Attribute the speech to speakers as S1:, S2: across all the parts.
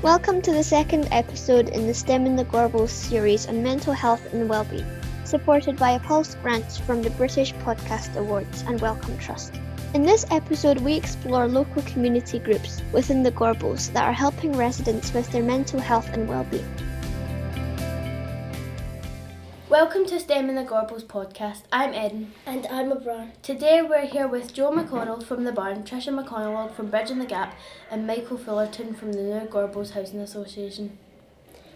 S1: Welcome to the second episode in the STEM in the Gorbals series on mental health and wellbeing, supported by a Pulse grant from the British Podcast Awards and Wellcome Trust. In this episode, we explore local community groups within the Gorbals that are helping residents with their mental health and well-being.
S2: Welcome to STEM in the Gorbals podcast. I'm Eden.
S3: And I'm Abrar.
S2: Today we're here with Joe McConnell from The Barn, Trisha McConnell from Bridging the Gap, and Michael Fullerton from the New Gorbals Housing Association.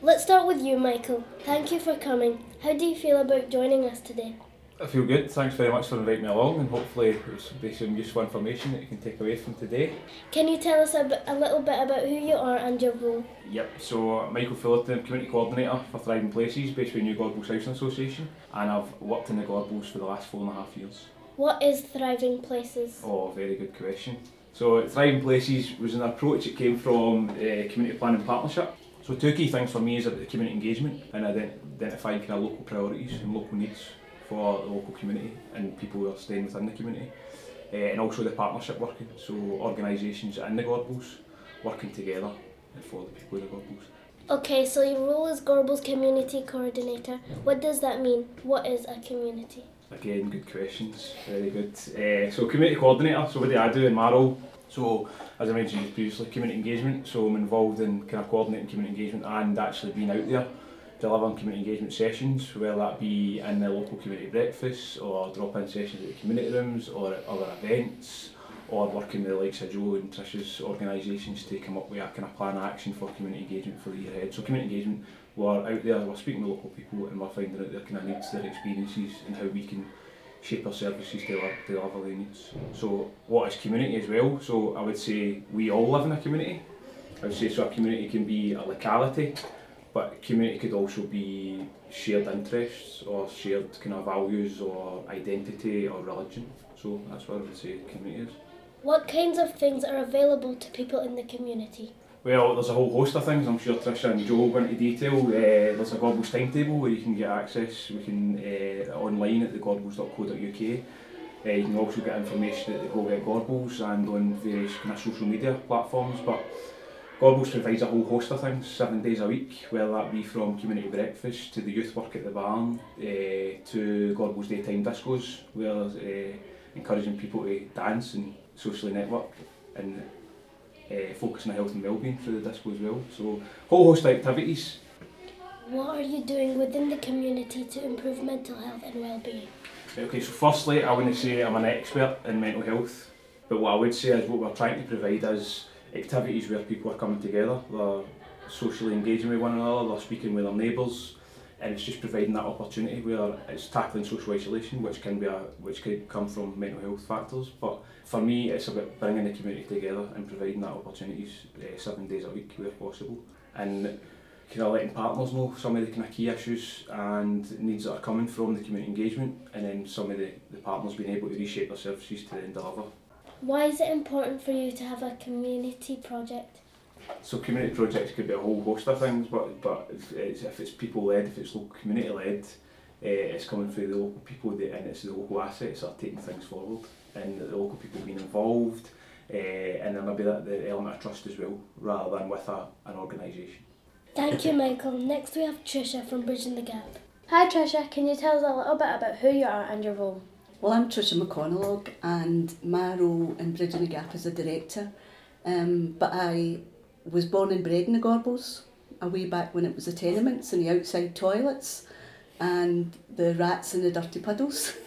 S3: Let's start with you, Michael. Thank you for coming. How do you feel about joining us today?
S4: I feel good. Thanks very much for inviting me along, and hopefully it'll be some useful information that you can take away from today.
S3: Can you tell us a, bit, a little bit about who you are and your role?
S4: Yep. So Michael Fullerton, community coordinator for Thriving Places, based with New Gorbals Housing Association, and I've worked in the Gorbals for the last four and a half years.
S3: What is Thriving Places?
S4: Oh, very good question. So Thriving Places was an approach that came from uh, community planning partnership. So two key things for me is about the community engagement and identifying kind of local priorities and local needs for the local community and people who are staying within the community. Uh, and also the partnership working, so organisations and the Gorbals working together for the people of the Gorbals.
S3: Okay, so your role is Gorbals Community Coordinator. What does that mean? What is a community?
S4: Again, good questions. Very good. Uh, so, community coordinator. So, what do I do in my role? So, as I mentioned previously, community engagement. So, I'm involved in kind of coordinating community engagement and actually being out there delivering community engagement sessions, whether that be in the local community breakfasts or drop-in sessions at the community rooms or at other events or working with the likes of Joe and Trish's organisations to come up with a kind of plan of action for community engagement for the year ahead. So community engagement, we're out there, we're speaking to local people and we're finding out their kind of needs, their experiences and how we can shape our services to deliver, deliver their needs. So what is community as well? So I would say we all live in a community. I would say so a community can be a locality, but community could also be shared interests or shared kind of values or identity or religion. So that's what I would say community is.
S3: What kinds of things are available to people in the community?
S4: Well, there's a whole host of things. I'm sure Tricia and Joe will go into detail. Uh, there's a Gorbals timetable where you can get access. We can uh, online at thegorbals.co.uk. Uh, you can also get information at the Go Get and on various kind of social media platforms. But Gorbals provides a whole host of things, seven days a week, whether that be from community breakfast to the youth work at the barn, uh, to Gorbals daytime discos, where uh, encouraging people to dance and socially network and uh, focus on health and wellbeing through the disco as well. So, whole host of activities.
S3: What are you doing within the community to improve mental health and well-being?
S4: Okay, so firstly, I wouldn't say I'm an expert in mental health, but what I would say is what we're trying to provide is activities where people are coming together, they're socially engaging with one another, they're speaking with their neighbours, and it's just providing that opportunity where it's tackling social isolation, which can be a, which could come from mental health factors. But for me, it's about bringing the community together and providing that opportunities uh, seven days a week where possible, and kind of letting partners know some of the kind of key issues and needs that are coming from the community engagement, and then some of the, the partners being able to reshape their services to then deliver
S3: why is it important for you to have a community project?
S4: So community projects could be a whole host of things, but but if it's, if it's people led, if it's local community led, uh, it's coming through the local people that, and it's the local assets that are taking things forward, and the local people being involved, uh, and then maybe that the element of trust as well, rather than with a, an organisation.
S3: Thank you, Michael. Next we have Tricia from Bridging the Gap.
S2: Hi Tricia, can you tell us a little bit about who you are and your role?
S5: Well, I'm Tricia McConnell and my role in Bridging the Gap is a director. Um, but I was born and bred in the Gorbals, way back when it was the tenements and the outside toilets and the rats and the dirty puddles.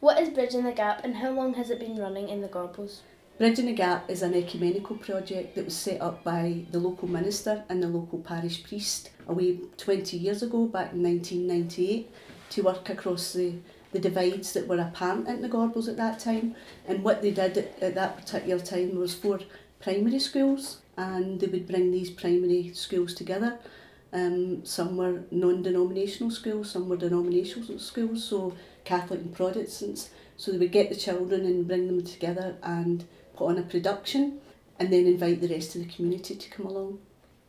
S2: what is Bridging the Gap and how long has it been running in the Gorbals?
S5: Bridging the Gap is an ecumenical project that was set up by the local minister and the local parish priest away 20 years ago, back in 1998 to work across the, the divides that were apparent in the Gorbals at that time. And what they did at, at that particular time was for primary schools, and they would bring these primary schools together. Um, some were non-denominational schools, some were denominational schools, so Catholic and Protestants. So they would get the children and bring them together and put on a production and then invite the rest of the community to come along.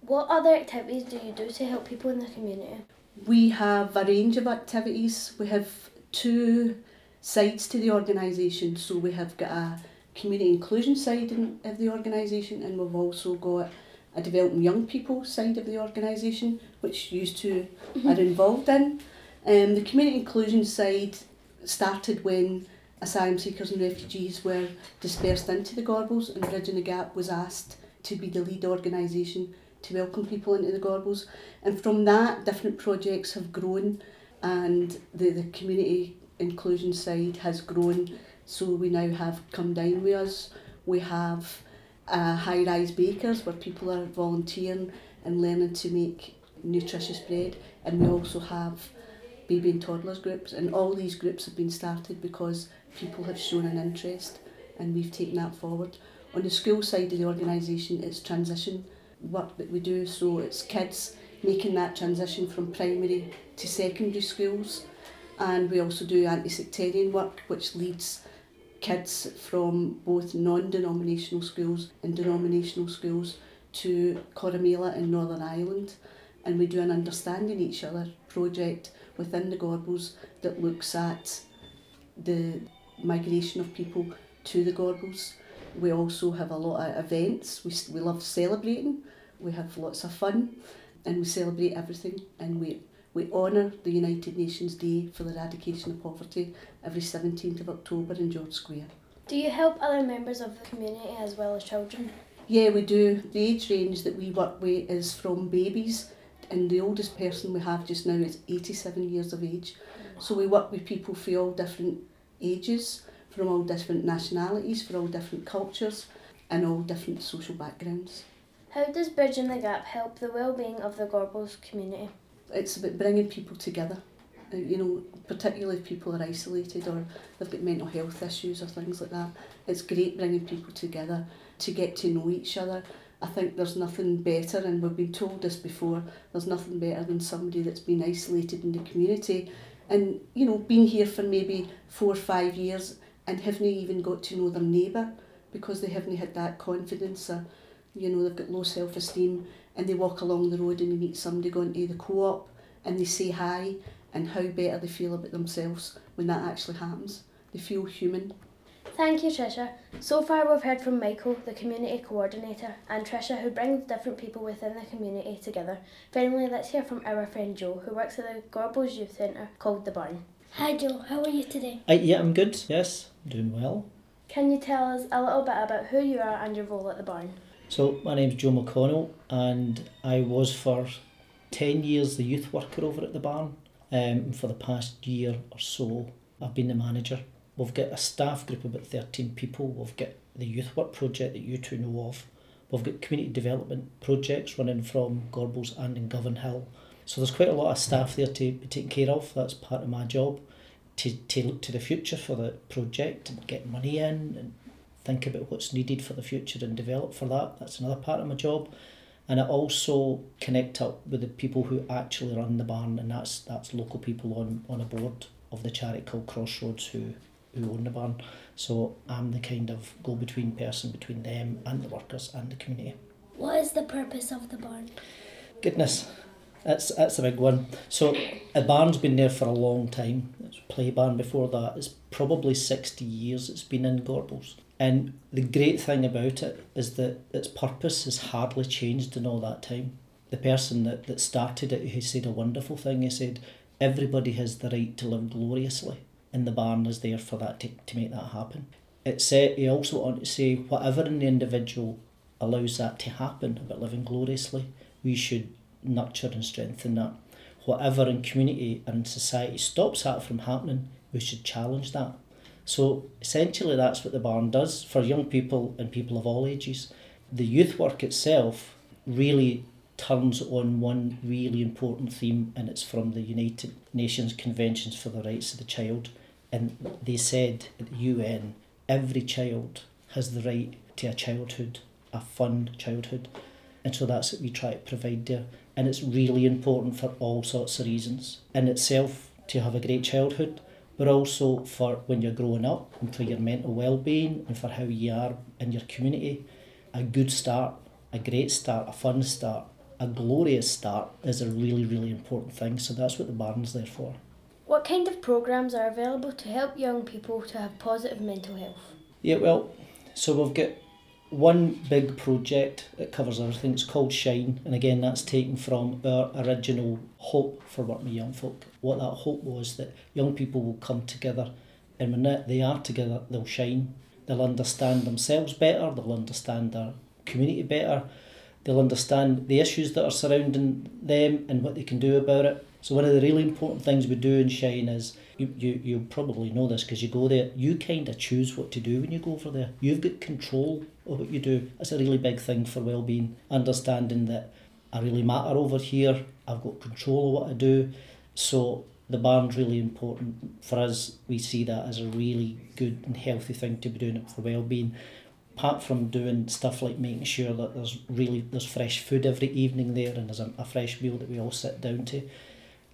S2: What other activities do you do to help people in the community?
S5: We have a range of activities. We have two sides to the organisation. So we have got a community inclusion side in, of the organisation and we've also got a developing young people side of the organisation, which you two are involved in. Um, the community inclusion side started when asylum seekers and refugees were dispersed into the Gorbals and Bridging the Gap was asked to be the lead organisation to welcome people into the Gorbals. And from that, different projects have grown and the, the community inclusion side has grown. So we now have Come Dine With Us, we have uh, high-rise bakers where people are volunteering and learning to make nutritious bread. And we also have baby and toddlers groups. And all these groups have been started because people have shown an interest and we've taken that forward. On the school side of the organisation, it's transition work that we do so it's kids making that transition from primary to secondary schools and we also do anti-sectarian work which leads kids from both non-denominational schools and denominational schools to Corrymeela in Northern Ireland and we do an understanding each other project within the Gorbals that looks at the migration of people to the Gorbals. We also have a lot of events. We, we love celebrating. We have lots of fun and we celebrate everything and we, we honour the United Nations Day for the Eradication of Poverty every 17th of October in George Square.
S2: Do you help other members of the community as well as children?
S5: Yeah, we do. The age range that we work with is from babies and the oldest person we have just now is 87 years of age. So we work with people for all different ages, from all different nationalities, for all different cultures and all different social backgrounds.
S2: How does Bridging the Gap help the well-being of the Gorbals community?
S5: It's about bringing people together. Uh, You know, particularly if people are isolated or they've got mental health issues or things like that. It's great bringing people together to get to know each other. I think there's nothing better, and we've been told this before, there's nothing better than somebody that's been isolated in the community and, you know, been here for maybe four or five years and haven't even got to know their neighbour because they haven't had that confidence or, you know, they've got low self-esteem and they walk along the road and they meet somebody going to the co-op and they say hi and how better they feel about themselves when that actually happens. They feel human.
S2: Thank you, Trisha. So far, we've heard from Michael, the community coordinator, and Trisha, who brings different people within the community together. Finally, let's hear from our friend Joe, who works at the Gorbals Youth Centre called The Barn.
S3: Hi Joe, how are you today?
S6: Uh, yeah, I'm good. Yes, I'm doing well.
S2: Can you tell us a little bit about who you are and your role at The Barn?
S6: So my name's Joe McConnell, and I was for ten years the youth worker over at the barn. Um, for the past year or so, I've been the manager. We've got a staff group of about thirteen people. We've got the youth work project that you two know of. We've got community development projects running from Gorbals and in Govanhill. So there's quite a lot of staff there to be taken care of. That's part of my job. To, to look to the future for the project and get money in and think about what's needed for the future and develop for that. That's another part of my job. And I also connect up with the people who actually run the barn, and that's that's local people on, on a board of the charity called Crossroads who, who own the barn. So I'm the kind of go between person between them and the workers and the community.
S3: What is the purpose of the barn?
S6: Goodness, that's that's a big one. So a barn's been there for a long time. It's a play barn before that. It's probably sixty years it's been in Gorbals. And the great thing about it is that its purpose has hardly changed in all that time. The person that, that started it, he said a wonderful thing. He said, everybody has the right to live gloriously, and the barn is there for that to, to make that happen. It said he also wanted to say whatever in the individual allows that to happen about living gloriously, we should nurture and strengthen that. Whatever in community and in society stops that from happening, we should challenge that. So essentially, that's what the barn does for young people and people of all ages. The youth work itself really turns on one really important theme, and it's from the United Nations Conventions for the Rights of the Child. And they said at the UN, every child has the right to a childhood, a fun childhood. And so that's what we try to provide there. And it's really important for all sorts of reasons. In itself, to have a great childhood, but also for when you're growing up and for your mental well-being and for how you are in your community. A good start, a great start, a fun start, a glorious start is a really, really important thing. So that's what the barn's there for.
S2: What kind of programs are available to help young people to have positive mental health?
S6: Yeah, well, so we've got one big project that covers everything. It's called Shine, and again, that's taken from our original hope for working with young folk. What that hope was that young people will come together, and when they are together, they'll shine. They'll understand themselves better. They'll understand their community better. They'll understand the issues that are surrounding them and what they can do about it. So one of the really important things we do in Shine is you, you, you probably know this because you go there, you kind of choose what to do when you go over there. You've got control of what you do. That's a really big thing for well-being, understanding that I really matter over here, I've got control of what I do. So the barn's really important for us. We see that as a really good and healthy thing to be doing it for well-being. Apart from doing stuff like making sure that there's really there's fresh food every evening there and there's a, a fresh meal that we all sit down to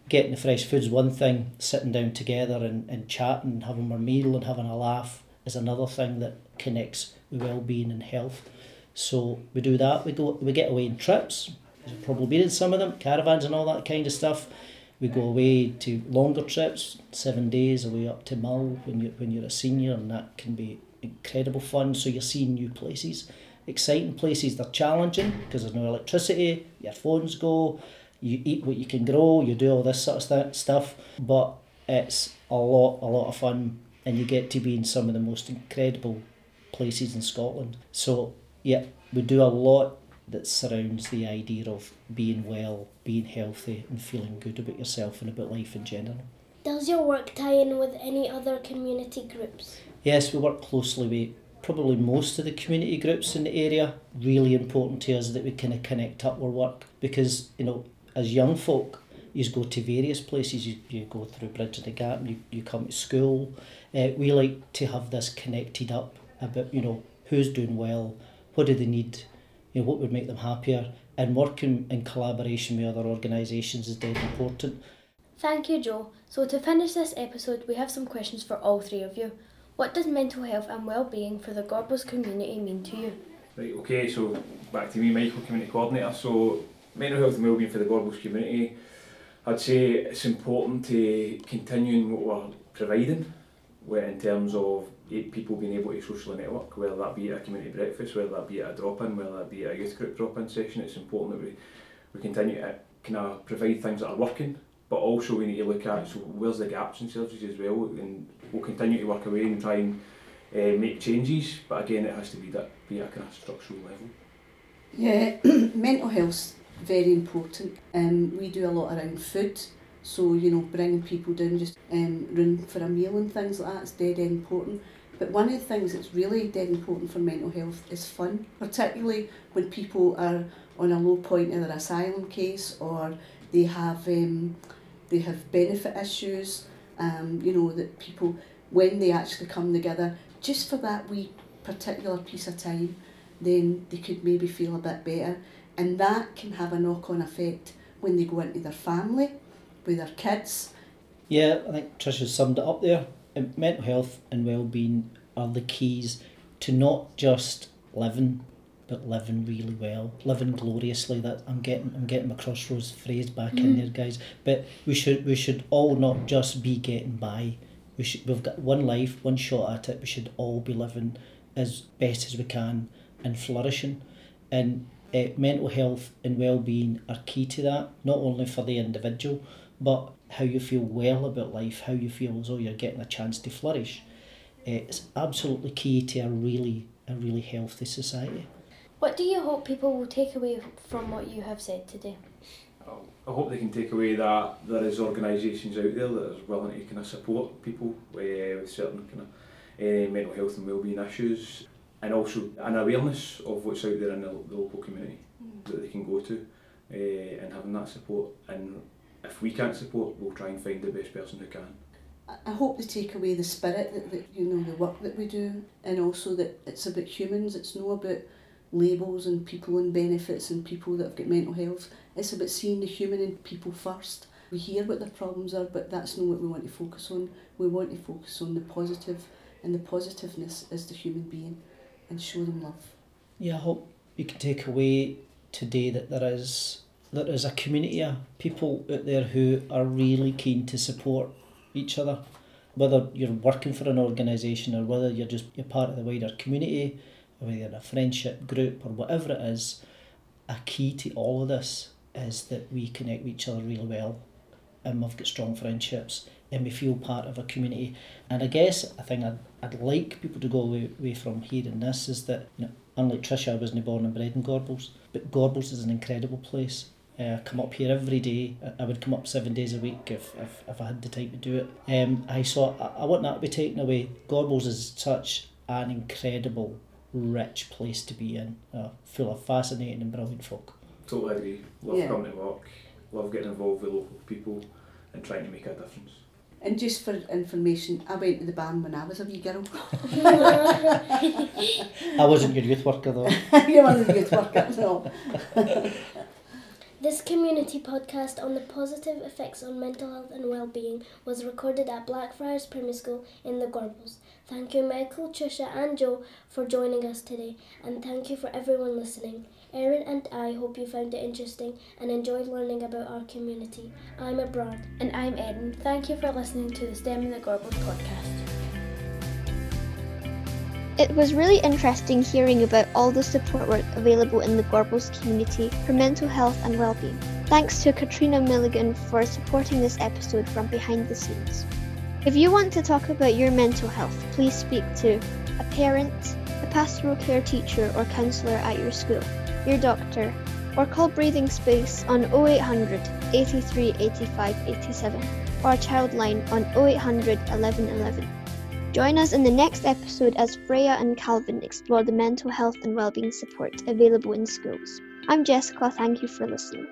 S6: getting the fresh food's one thing, sitting down together and, and chatting, and having our meal and having a laugh is another thing that connects well-being and health. So we do that. We go. We get away in trips. You've probably been in some of them, caravans and all that kind of stuff. We go away to longer trips, seven days away up to Mull when you when you're a senior, and that can be incredible fun. So you're seeing new places, exciting places. They're challenging because there's no electricity. Your phones go you eat what you can grow, you do all this sort of st- stuff, but it's a lot, a lot of fun, and you get to be in some of the most incredible places in Scotland. So, yeah, we do a lot that surrounds the idea of being well, being healthy, and feeling good about yourself and about life in general.
S3: Does your work tie in with any other community groups?
S6: Yes, we work closely with probably most of the community groups in the area. Really important to us that we kind of connect up our work because, you know, as young folk, you go to various places, you, you go through Bridge of the Gap, you, you come to school. Uh, we like to have this connected up about, you know, who's doing well, what do they need, you know, what would make them happier, and working in collaboration with other organisations is dead important.
S2: Thank you, Joe. So, to finish this episode, we have some questions for all three of you. What does mental health and well-being for the Gorbals community mean to you?
S4: Right, okay, so back to me, Michael, Community Coordinator. So mental health and well-being for the Gorbals community, I'd say it's important to continuing what we're providing in terms of people being able to socially network, whether that be at a community breakfast, whether that be at a drop-in, whether that be at a youth group drop-in session. It's important that we, we continue to kind of provide things that are working, but also we need to look at so where's the gaps in services as well, and we'll continue to work away and try and uh, make changes. But again, it has to be that be at a kind of structural level.
S5: Yeah, mental health very important. Um, we do a lot around food, so you know bringing people down just um, room for a meal and things like that's dead important. But one of the things that's really dead important for mental health is fun, particularly when people are on a low point in their asylum case or they have um, they have benefit issues. Um, you know that people when they actually come together just for that wee particular piece of time, then they could maybe feel a bit better and that can have a knock on effect when they go into their family, with their kids.
S6: Yeah, I think Trisha summed it up there. Mental health and well-being are the keys to not just living, but living really well, living gloriously. That I'm getting, I'm getting my crossroads phrase back mm-hmm. in there, guys. But we should, we should all not just be getting by. We should, we've got one life, one shot at it. We should all be living as best as we can and flourishing. And uh, mental health and well-being are key to that not only for the individual but how you feel well about life how you feel as though you're getting a chance to flourish uh, it's absolutely key to a really a really healthy society
S2: what do you hope people will take away from what you have said today
S4: I hope they can take away that there is organisations out there that are willing to kind of support people with, with certain kind of uh, mental health and wellbeing issues and also an awareness of what's out there in the, the local community mm. that they can go to uh, and having that support and if we can't support we'll try and find the best person who can.
S5: I hope they take away the spirit that, that you know the work that we do and also that it's about humans it's not about labels and people and benefits and people that have got mental health it's about seeing the human in people first we hear what their problems are but that's not what we want to focus on we want to focus on the positive and the positiveness as the human being and show them love.
S6: Yeah, I hope you can take away today that there is there is a community of people out there who are really keen to support each other. Whether you're working for an organisation or whether you're just you're part of the wider community, whether you're in a friendship group or whatever it is, a key to all of this is that we connect with each other really well and we've got strong friendships and we feel part of a community. And I guess a thing I'd, I'd like people to go away, away from hearing this is that, you know, unlike Tricia, I wasn't born and bred in Gorbals, but Gorbals is an incredible place. Uh, I come up here every day. I would come up seven days a week if, if, if I had the time to do it. Um, I saw. I, I want that to be taken away. Gorbals is such an incredible, rich place to be in, uh, full of fascinating and brilliant folk.
S4: Totally agree. Love
S5: Yeah.
S4: coming to work, love getting involved with local people and trying to make a difference.
S5: And just for information, I went to the barn when I was a wee girl.
S6: I wasn't your youth worker though.
S5: you weren't a youth worker, no.
S3: This community podcast on the positive effects on mental health and well-being was recorded at Blackfriars Primary School in the Gorbals. Thank you Michael, Trisha and Joe for joining us today and thank you for everyone listening. Erin and I hope you found it interesting and enjoyed learning about our community. I'm Abrar.
S2: And I'm Erin. Thank you for listening to the STEM in the Gorbals podcast.
S1: It was really interesting hearing about all the support work available in the Gorbals community for mental health and well-being. Thanks to Katrina Milligan for supporting this episode from behind the scenes. If you want to talk about your mental health, please speak to a parent, a pastoral care teacher or counsellor at your school, your doctor, or call Breathing Space on 0800 83 85 87 or childline on 0800 11 11. Join us in the next episode as Freya and Calvin explore the mental health and wellbeing support available in schools. I'm Jessica, thank you for listening.